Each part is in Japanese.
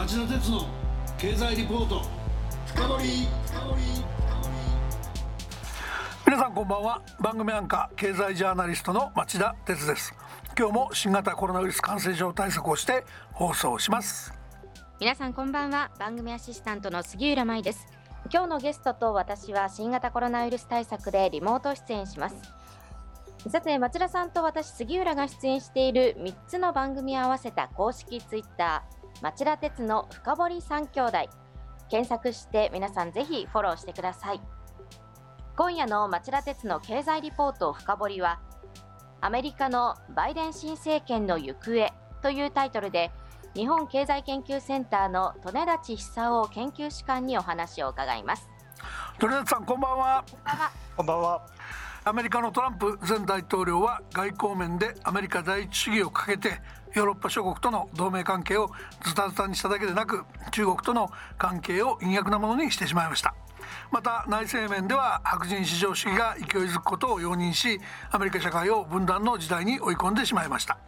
町田鉄の経済リポート。深掘皆さんこんばんは。番組アンカー経済ジャーナリストの町田鉄です。今日も新型コロナウイルス感染症対策をして放送します。皆さんこんばんは。番組アシスタントの杉浦舞です。今日のゲストと私は新型コロナウイルス対策でリモート出演します。さて町田さんと私杉浦が出演している3つの番組を合わせた公式ツイッター町田鉄の深堀三兄弟。検索して皆さんぜひフォローしてください。今夜の町田鉄の経済リポート深堀はアメリカのバイデン新政権の行方というタイトルで日本経済研究センターの利根立久夫研究士官にお話を伺います。利根立さんこんばんは。こんばんは。アメリカのトランプ前大統領は外交面でアメリカ第一主義をかけてヨーロッパ諸国との同盟関係をズタズタにしただけでなく中国との関係を陰悪なものにしてしまいました。また内政面では白人至上主義が勢いづくことを容認しアメリカ社会を分断の時代に追い込んでしまいました。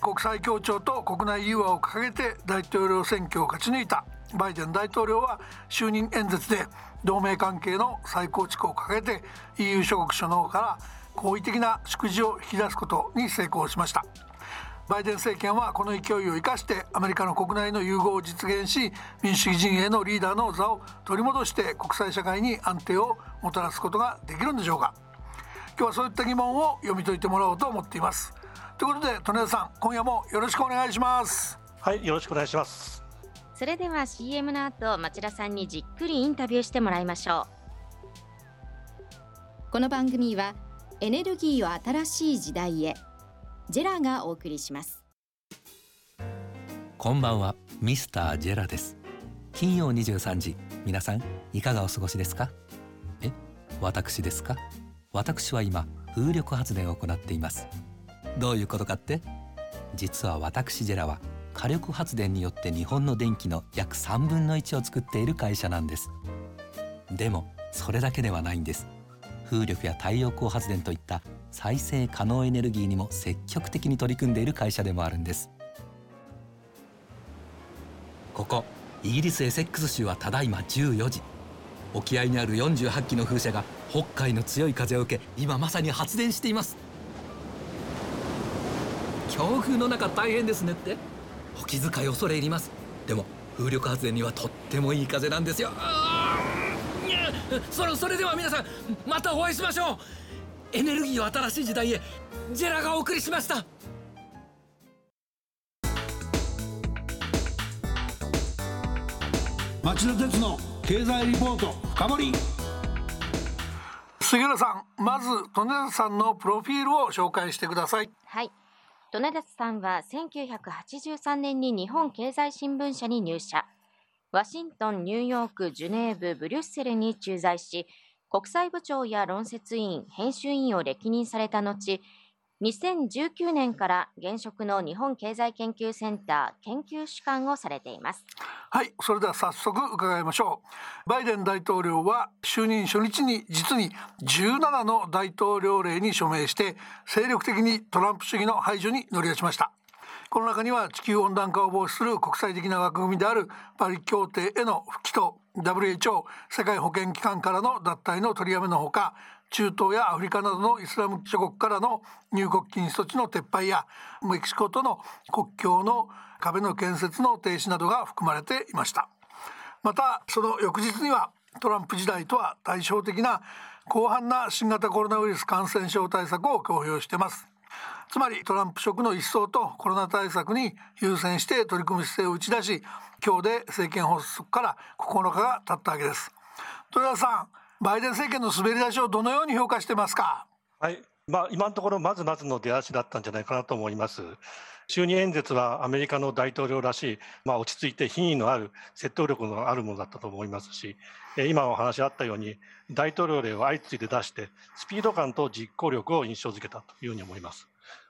国際協調と国内融和を掲げて大統領選挙を勝ち抜いた。バイデン大統領は就任演説で同盟関係の再構築を掲げて EU 諸国首脳から好意的な祝辞を引き出すことに成功しました。バイデン政権はこの勢いを生かしてアメリカの国内の融合を実現し民主主義陣営のリーダーの座を取り戻して国際社会に安定をもたらすことができるんでしょうか。今日はそういった疑問を読み解いてもらおうと思っています。ということで利根田さん今夜もよろしくお願いします。はいよろしくお願いします。それでは CM の後町田さんにじっくりインタビューしてもらいましょう。この番組はエネルギーを新しい時代へジェラがお送りします。こんばんはミスタージェラです。金曜23時皆さんいかがお過ごしですか？え私ですか？私は今風力発電を行っています。どういうことかって？実は私ジェラは火力発電によって日本の電気の約3分の1を作っている会社なんです。でもそれだけではないんです。風力や太陽光発電といった再生可能エネルギーにも積極的に取り組んでいる会社でもあるんです。ここイギリスエセックス州はただいま14時。沖合にある48機の風車が北海の強い風を受け今まさに発電しています。強風の中大変ですねって。お気遣い恐れ入ります。でも風力発電にはとってもいい風なんですよそれそれでは皆さんまたお会いしましょうエネルギーを新しい時代へジェラがお送りしました。町田鉄の経済リポート深掘り。杉浦さんまず利根さんのプロフィールを紹介してください。はい。利根立さんは1983年に日本経済新聞社に入社。ワシントン、ニューヨーク、ジュネーブ、ブリュッセルに駐在し国際部長や論説委員、編集委員を歴任された後2019年から現職の日本経済研究センター研究主幹をされています。はいそれでは早速伺いましょう。バイデン大統領は就任初日に実に17の大統領令に署名して精力的にトランプ主義の排除に乗り出しました。この中には地球温暖化を防止する国際的な枠組みであるパリ協定への復帰と WHO 世界保健機関からの脱退の取りやめのほか中東やアフリカなどのイスラム諸国からの入国禁止措置の撤廃やメキシコとの国境の壁の建設の停止などが含まれていました。またその翌日にはトランプ時代とは対照的な広範な新型コロナウイルス感染症対策を公表しています。つまりトランプ色の一掃とコロナ対策に優先して取り組む姿勢を打ち出し今日で政権発足から9日が経ったわけです豊田さんバイデン政権の滑り出しをどのように評価してますか？はい、まあ、今のところまずまずの出足だったんじゃないかなと思います。就任演説はアメリカの大統領らしい、まあ、落ち着いて品位のある説得力のあるものだったと思いますし、今お話あったように大統領令を相次いで出してスピード感と実行力を印象づけたというふうに思います。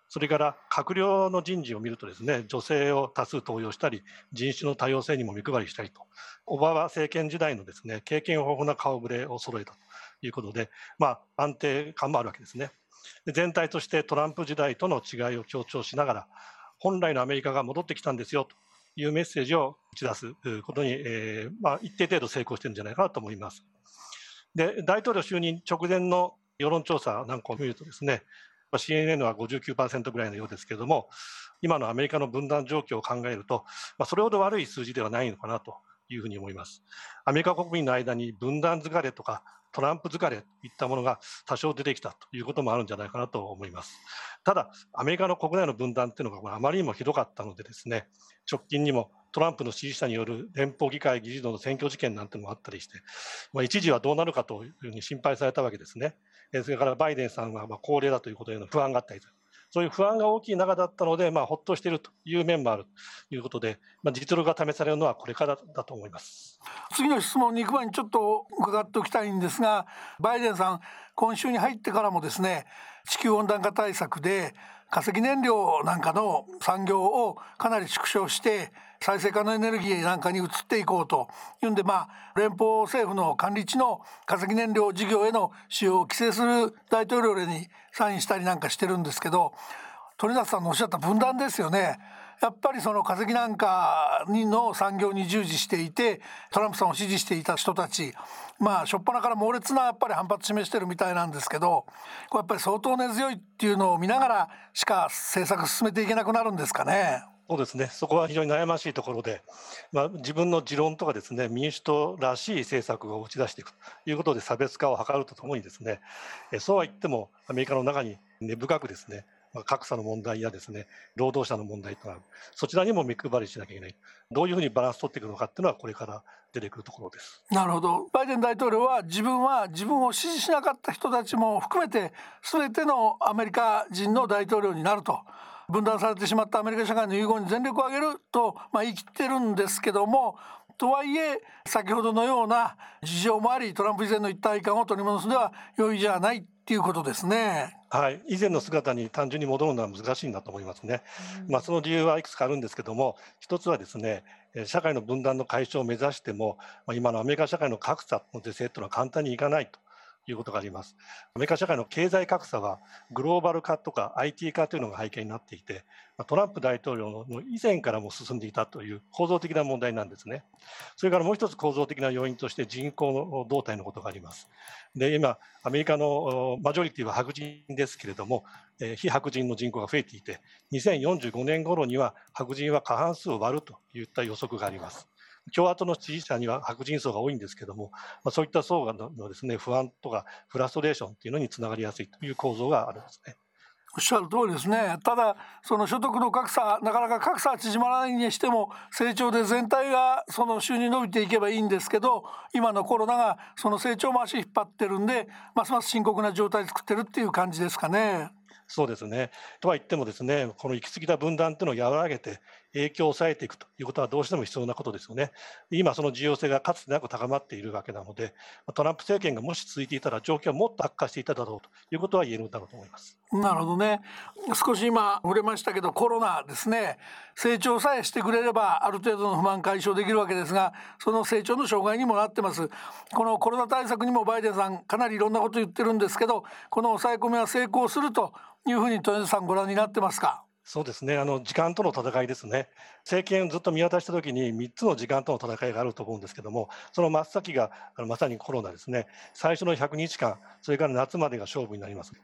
それから閣僚の人事を見るとですね、女性を多数登用したり、人種の多様性にも目配りしたりと、オバマ政権時代のですね、経験豊富な顔ぶれを揃えたということで、まあ、安定感もあるわけですね。全体としてトランプ時代との違いを強調しながら、本来のアメリカが戻ってきたんですよというメッセージを打ち出すことに、えーまあ、一定程度成功してるんじゃないかなと思います。で大統領就任直前の世論調査なんかを見るとですねまあ CNN は59%ぐらいのようですけれども今のアメリカの分断状況を考えると、まあ、それほど悪い数字ではないのかなというふうに思います。アメリカ国民の間に分断疲れとかトランプ疲れといったものが多少出てきたということもあるんじゃないかなと思います。ただ、アメリカの国内の分断というのがあまりにもひどかったのでですね、直近にもトランプの支持者による連邦議会議事堂の選挙事件なんてのもあったりして、まあ、一時はどうなるかというふうに心配されたわけですね。それからバイデンさんはま高齢だということへの不安があったりそういう不安が大きい中だったので、まあ、ほっとしているという面もあるということで、まあ、実力が試されるのはこれからだと思います。次の質問に行く前にちょっと伺っておきたいんですがバイデンさん今週に入ってからもですね地球温暖化対策で化石燃料なんかの産業をかなり縮小して再生可能エネルギーなんかに移っていこうというんでまあ連邦政府の管理地の化石燃料事業への使用を規制する大統領令にサインしたりなんかしてるんですけど鳥里さんのおっしゃった分断ですよね。やっぱりその化石なんかの産業に従事していてトランプさんを支持していた人たちまあ初っ端から猛烈なやっぱり反発示してるみたいなんですけどこれやっぱり相当根強いっていうのを見ながらしか政策進めていけなくなるんですかね。そうですね、そこは非常に悩ましいところで、まあ、自分の持論とかですね民主党らしい政策を打ち出していくということで差別化を図るとともにですねそうは言ってもアメリカの中に根深くですね格差の問題やですね労働者の問題となるそちらにも目配りしなきゃいけない。どういうふうにバランス取っていくのかっていうのはこれから出てくるところです。なるほど。バイデン大統領は自分は自分を支持しなかった人たちも含めて全てのアメリカ人の大統領になると。分断されてしまったアメリカ社会の融合に全力を挙げると、まあ、言い切ってるんですけどもとはいえ先ほどのような事情もありトランプ以前の一体感を取り戻すでは良いじゃないっていうことですね。はい、以前の姿に単純に戻るのは難しいんだと思いますね。うん、まあ、その理由はいくつかあるんですけども、一つはですね、社会の分断の解消を目指しても、まあ、今のアメリカ社会の格差の是正というのは簡単にいかないと。いうことがあります。アメリカ社会の経済格差はグローバル化とか IT 化というのが背景になっていて、トランプ大統領の以前からも進んでいたという構造的な問題なんですね。それからもう一つ構造的な要因として人口の動態のことがあります。で、今、アメリカのマジョリティは白人ですけれども、非白人の人口が増えていて、2045年頃には白人は過半数を割るといった予測があります。共和党の支持者には白人層が多いんですけども、まあ、そういった層のですね不安とかフラストレーションっていうのにつながりやすいという構造があるんですね。おっしゃる通りですねただその所得の格差なかなか格差は縮まらないにしても成長で全体がその収入伸びていけばいいんですけど今のコロナがその成長も足引っ張ってるんでますます深刻な状態作ってるっていう感じですかね。そうですね。とは言ってもですね、この行き過ぎた分断というのを和らげて影響を抑えていくということはどうしても必要なことですよね。今その重要性がかつてなく高まっているわけなので、トランプ政権がもし続いていたら状況はもっと悪化していただろうということは言えるんだろうと思います。なるほどね。少し今触れましたけどコロナですね。成長さえしてくれればある程度の不満解消できるわけですが、その成長の障害にもなってます。このコロナ対策にもバイデンさんかなりいろんなこと言ってるんですけど、この抑え込みは成功するというふうに豊田さんご覧になってますか？そうですね。あの時間との戦いですね。政権をずっと見渡したときに3つの時間との戦いがあると思うんですけどもその真っ先がまさにコロナですね。最初の100日間それから夏までが勝負になります。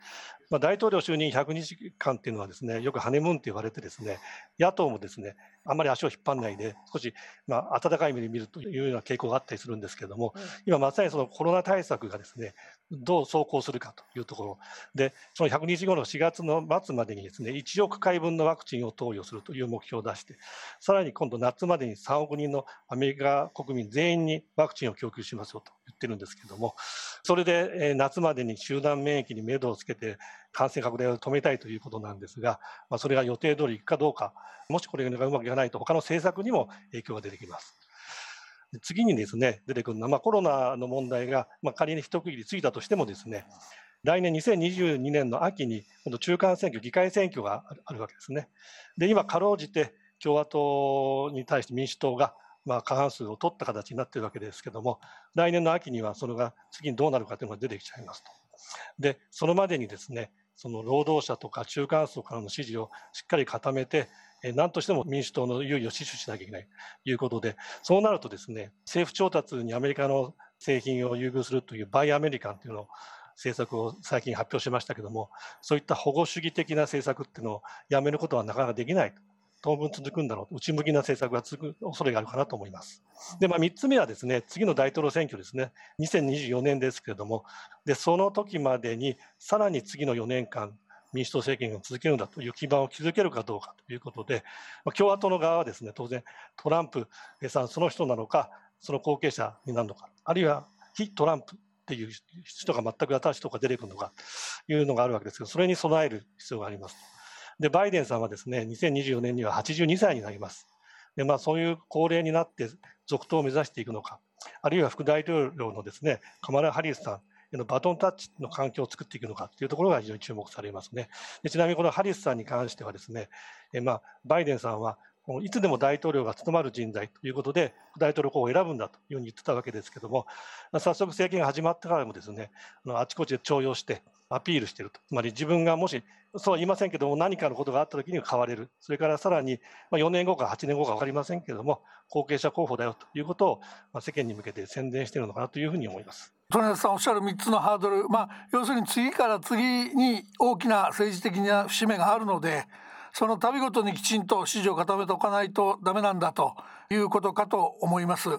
まあ、大統領就任100日間っていうのはですねよくハネムーンって言われてですね野党もですねあんまり足を引っ張らないで少しまあ温かい目で見るというような傾向があったりするんですけれども、今まさにそのコロナ対策がですねどう走行するかというところでその100日後の4月の末までにですね1億回分のワクチンを投与するという目標を出してさらに今度夏までに3億人のアメリカ国民全員にワクチンを供給しますよと言ってるんですけれどもそれで夏までに集団免疫に目処をつけて感染拡大を止めたいということなんですが、まあ、それが予定通りいくかどうか、もしこれがうまくいかないと、他の政策にも影響が出てきます。次にですね、出てくるのは、まあ、コロナの問題が、まあ、仮に一区切りついたとしてもですね、来年2022年の秋に、今度中間選挙、議会選挙があるわけですね。で、今、かろうじて共和党に対して民主党が、まあ、過半数を取った形になっているわけですけども、来年の秋にはそれが次にどうなるかというのが出てきちゃいますと。で、そのまでにですね、その労働者とか中間層からの支持をしっかり固めて、何としても民主党の優位を死守しなきゃいけないということで、そうなるとですね、政府調達にアメリカの製品を優遇するというバイアメリカンというのを政策を最近発表しましたけども、そういった保護主義的な政策っていうのをやめることはなかなかできないと。当分続くんだろう、内向きな政策が続く恐れがあるかなと思います。で、まあ、3つ目はですね、次の大統領選挙ですね、2024年ですけれども、でその時までにさらに次の4年間、民主党政権が続けるんだという基盤を築けるかどうかということで、まあ、共和党の側はですね、当然、トランプさんその人なのか、その後継者になるのか、あるいは非トランプっていう人が全く新しい人が出てくるのかというのがあるわけですけど、それに備える必要があります。で、バイデンさんはですね、2024年には82歳になります。で、まあ、そういう高齢になって続投を目指していくのか、あるいは副大統領のですね、カマラ・ハリスさんへのバトンタッチの環境を作っていくのかというところが非常に注目されますね。でちなみにこのハリスさんに関してはですね、えまあ、バイデンさんはいつでも大統領が務まる人材ということで、大統領候補を選ぶんだというふうに言ってたわけですけども、早速政権が始まってからもですね、あちこちで重用してアピールしていると。つまり自分がもし、そうは言いませんけども、何かのことがあったときに変われる。それからさらに、4年後か8年後か分かりませんけれども、後継者候補だよということを、世間に向けて宣伝しているのかなというふうに思います。鳥谷さんおっしゃる3つのハードル、まあ、要するに次から次に大きな政治的な節目があるので、その度ごとにきちんと支持を固めておかないとダメなんだということかと思います。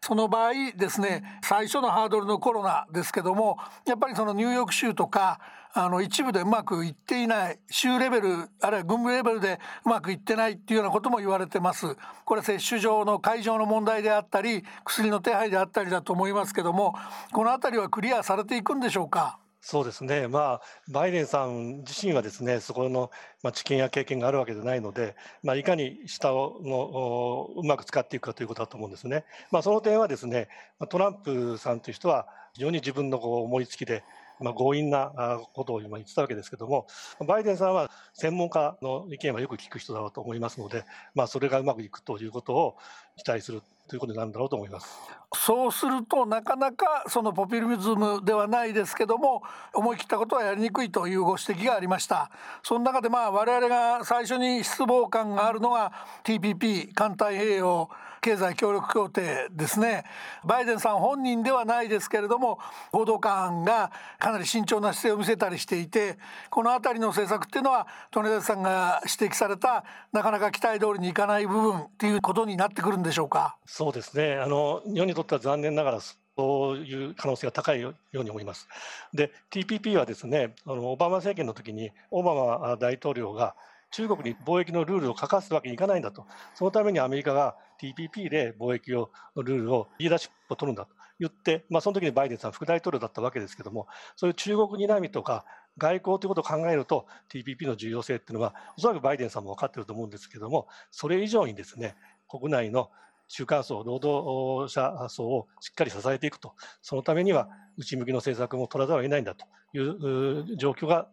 その場合ですね最初のハードルのコロナですけどもやっぱりそのニューヨーク州とかあの一部でうまくいっていない州レベルあるいは軍部レベルでうまくいってないっていうようなことも言われてます。これは接種上の会場の問題であったり薬の手配であったりだと思いますけどもこの辺りはクリアされていくんでしょうか？そうですね、まあ、バイデンさん自身はですねそこの、まあ、知見や経験があるわけではないので、まあ、いかに下をのうまく使っていくかということだと思うんですね。まあ、その点はですねトランプさんという人は非常に自分のこう思いつきで、まあ、強引なことを今言ってたわけですけどもバイデンさんは専門家の意見はよく聞く人だろうと思いますので、まあ、それがうまくいくということを期待するということになるんだろうと思いますそうするとなかなかそのポピュリズムではないですけども思い切ったことはやりにくいというご指摘がありました。その中でまあ我々が最初に失望感があるのが TPP 環太平洋経済協力協定ですね。バイデンさん本人ではないですけれども報道官がかなり慎重な姿勢を見せたりしていてこの辺りの政策っていうのは利根さんが指摘されたなかなか期待通りにいかない部分っていうことになってくるんでしょうか？そうですね。あの日本にとっては残念ながらそういう可能性が高いように思います。で TPP はですねあのオバマ政権の時にオバマ大統領が中国に貿易のルールを書かすわけにいかないんだと、そのためにアメリカが TPP で貿易をのルールをリーダーシップを取るんだと言って、まあ、その時にバイデンさん、副大統領だったわけですけども、そういう中国睨みとか、外交ということを考えると、TPP の重要性っていうのは、おそらくバイデンさんも分かってると思うんですけども、それ以上にですね、国内の中間層、労働者層をしっかり支えていくと、そのためには内向きの政策も取らざるを得ないんだという状況が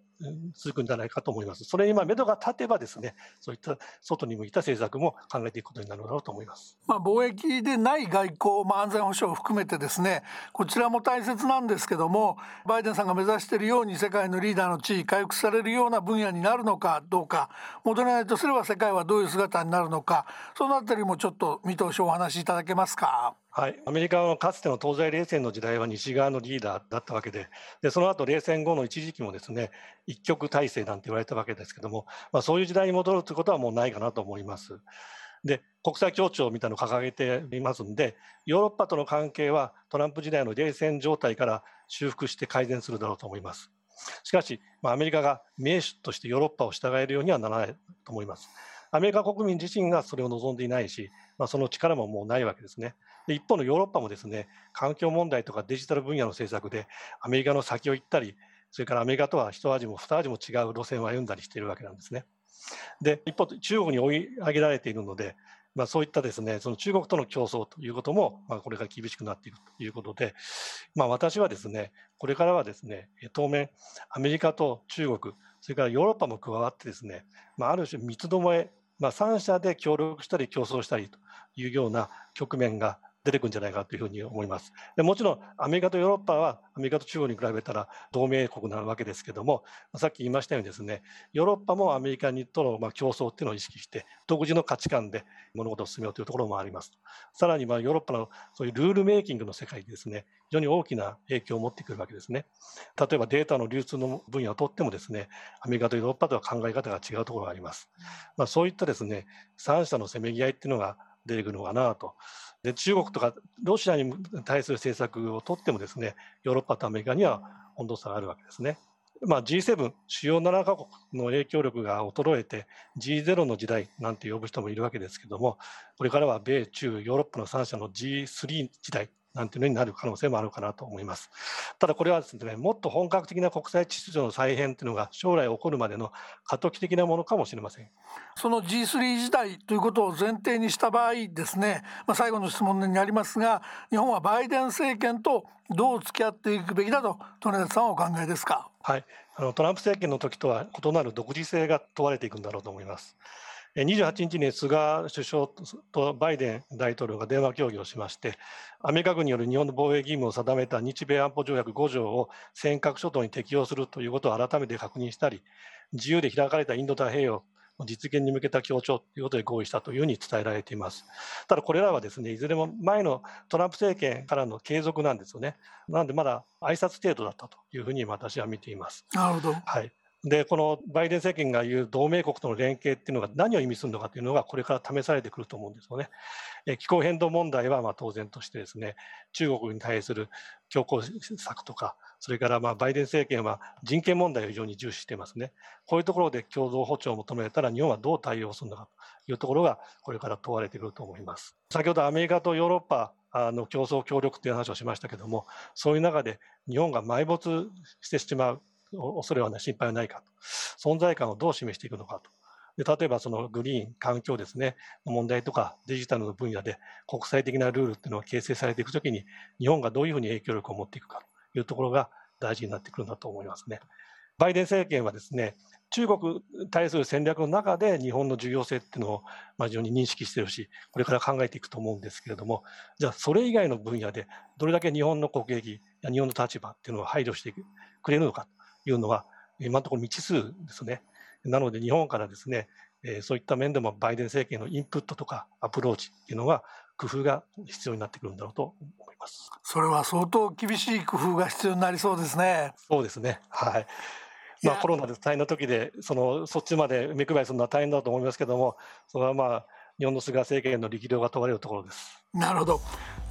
続くんじゃないかと思います。それにまあ目処が立てばですね、そういった外に向いた政策も考えていくことになるだろうと思います。まあ貿易でない外交、まあ安全保障を含めてですね、こちらも大切なんですけども、バイデンさんが目指しているように世界のリーダーの地位回復されるような分野になるのかどうか、戻れないとすれば世界はどういう姿になるのか、そのあたりもちょっと見通しをお話しいただけますか？はい、アメリカはかつての東西冷戦の時代は西側のリーダーだったわけで、でその後冷戦後の一時期もですね一極体制なんて言われたわけですけども、まあ、そういう時代に戻るということはもうないかなと思います。で国際協調みたいなのを掲げていますんで、ヨーロッパとの関係はトランプ時代の冷戦状態から修復して改善するだろうと思います。しかし、まあ、アメリカが盟主としてヨーロッパを従えるようにはならないと思います。アメリカ国民自身がそれを望んでいないし、まあ、その力ももうないわけですね。で一方のヨーロッパもですね環境問題とかデジタル分野の政策でアメリカの先を行ったりそれからアメリカとは一味も二味も違う路線を歩んだりしているわけなんですね。で一方中国に追い上げられているので、まあ、そういったですねその中国との競争ということも、まあ、これから厳しくなっていくということで、まあ、私はですねこれからはですね当面アメリカと中国それからヨーロッパも加わってですね、まあ、ある種三つどもえ、まあ、3社で協力したり競争したりというような局面が出てくるんじゃないかというふうに思います。でもちろんアメリカとヨーロッパはアメリカと中国に比べたら同盟国なわけですけどもさっき言いましたようにですねヨーロッパもアメリカとのまあ競争っていうのを意識して独自の価値観で物事を進めようというところもあります。さらにまヨーロッパのそういうルールメイキングの世界ですね非常に大きな影響を持ってくるわけですね。例えばデータの流通の分野をとってもですねアメリカとヨーロッパとは考え方が違うところがあります。まあ、そういったですね三者のせめぎ合いっていうのが出てくるのかなと。で中国とかロシアに対する政策をとってもですねヨーロッパとアメリカには温度差があるわけですね。まあ、G7 主要7カ国の影響力が衰えて G0 の時代なんて呼ぶ人もいるわけですけどもこれからは米中ヨーロッパの3者の G3 時代なんていうのになる可能性もあるかなと思います。ただこれはですね、もっと本格的な国際秩序の再編というのが将来起こるまでの過渡期的なものかもしれません。その G3 時代ということを前提にした場合ですね、まあ、最後の質問になりますが、日本はバイデン政権とどう付き合っていくべきだと、利根さんはお考えですか？はい、あのトランプ政権の時とは異なる独自性が問われていくんだろうと思います。28日に菅首相とバイデン大統領が電話協議をしまして、アメリカ軍による日本の防衛義務を定めた日米安保条約5条を尖閣諸島に適用するということを改めて確認したり、自由で開かれたインド太平洋の実現に向けた協調ということで合意したというふうに伝えられています。ただこれらはですね、いずれも前のトランプ政権からの継続なんですよね。なのでまだ挨拶程度だったというふうに私は見ています。なるほど。はい。で、このバイデン政権が言う同盟国との連携っていうのが何を意味するのかというのがこれから試されてくると思うんですよね。え気候変動問題はま当然としてですね、中国に対する強硬策とか、それからまバイデン政権は人権問題を非常に重視してますね。こういうところで共同歩調を求めたら日本はどう対応するのかというところがこれから問われてくると思います。先ほどアメリカとヨーロッパあの競争協力という話をしましたけども、そういう中で日本が埋没してしまう恐れはない、心配はないかと。存在感をどう示していくのかと。で例えばそのグリーン、環境ですね、問題とかデジタルの分野で国際的なルールっていうのが形成されていくときに、日本がどういうふうに影響力を持っていくかというところが大事になってくるんだと思いますね。バイデン政権はですね、中国に対する戦略の中で日本の重要性っていうのを非常に認識してるし、これから考えていくと思うんですけれども、じゃあそれ以外の分野でどれだけ日本の国益や日本の立場っていうのを配慮してくれるのかいうのは、今のところ未知数ですね。なので日本からですね、えー、そういった面でもバイデン政権のインプットとかアプローチっていうのは工夫が必要になってくるんだろうと思います。それは相当厳しい工夫が必要になりそうですね。そうですね。はい。まあコロナで大変な時でそのそっちまで目配りするのは大変だと思いますけども、それはまあ日本の菅政権の力量が問われるところです。なるほど。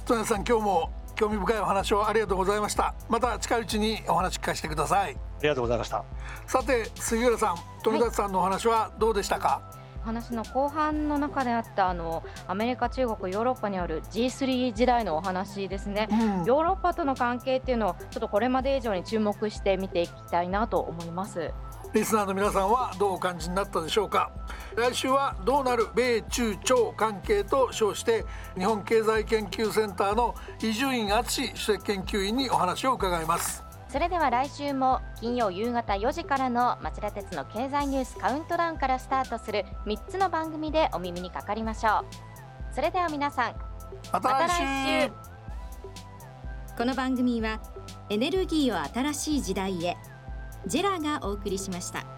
戸谷さん今日も興味深いお話をありがとうございました。また近いうちにお話聞かせてください。ありがとうございました。さて杉浦さん富田さんのお話はどうでしたか、はい話の後半の中であったあのアメリカ、中国、ヨーロッパにある G3 時代のお話ですね、うん、ヨーロッパとの関係っていうのをちょっとこれまで以上に注目して見ていきたいなと思います。リスナーの皆さんはどうお感じになったでしょうか？来週はどうなる米中朝関係と称して日本経済研究センターの伊集院敦主席研究員にお話を伺います。それでは来週も金曜夕方4時からの町田鉄の経済ニュースカウントダウンからスタートする3つの番組でお耳にかかりましょう。それでは皆さんまた来週。この番組はエネルギーを新しい時代へジェラがお送りしました。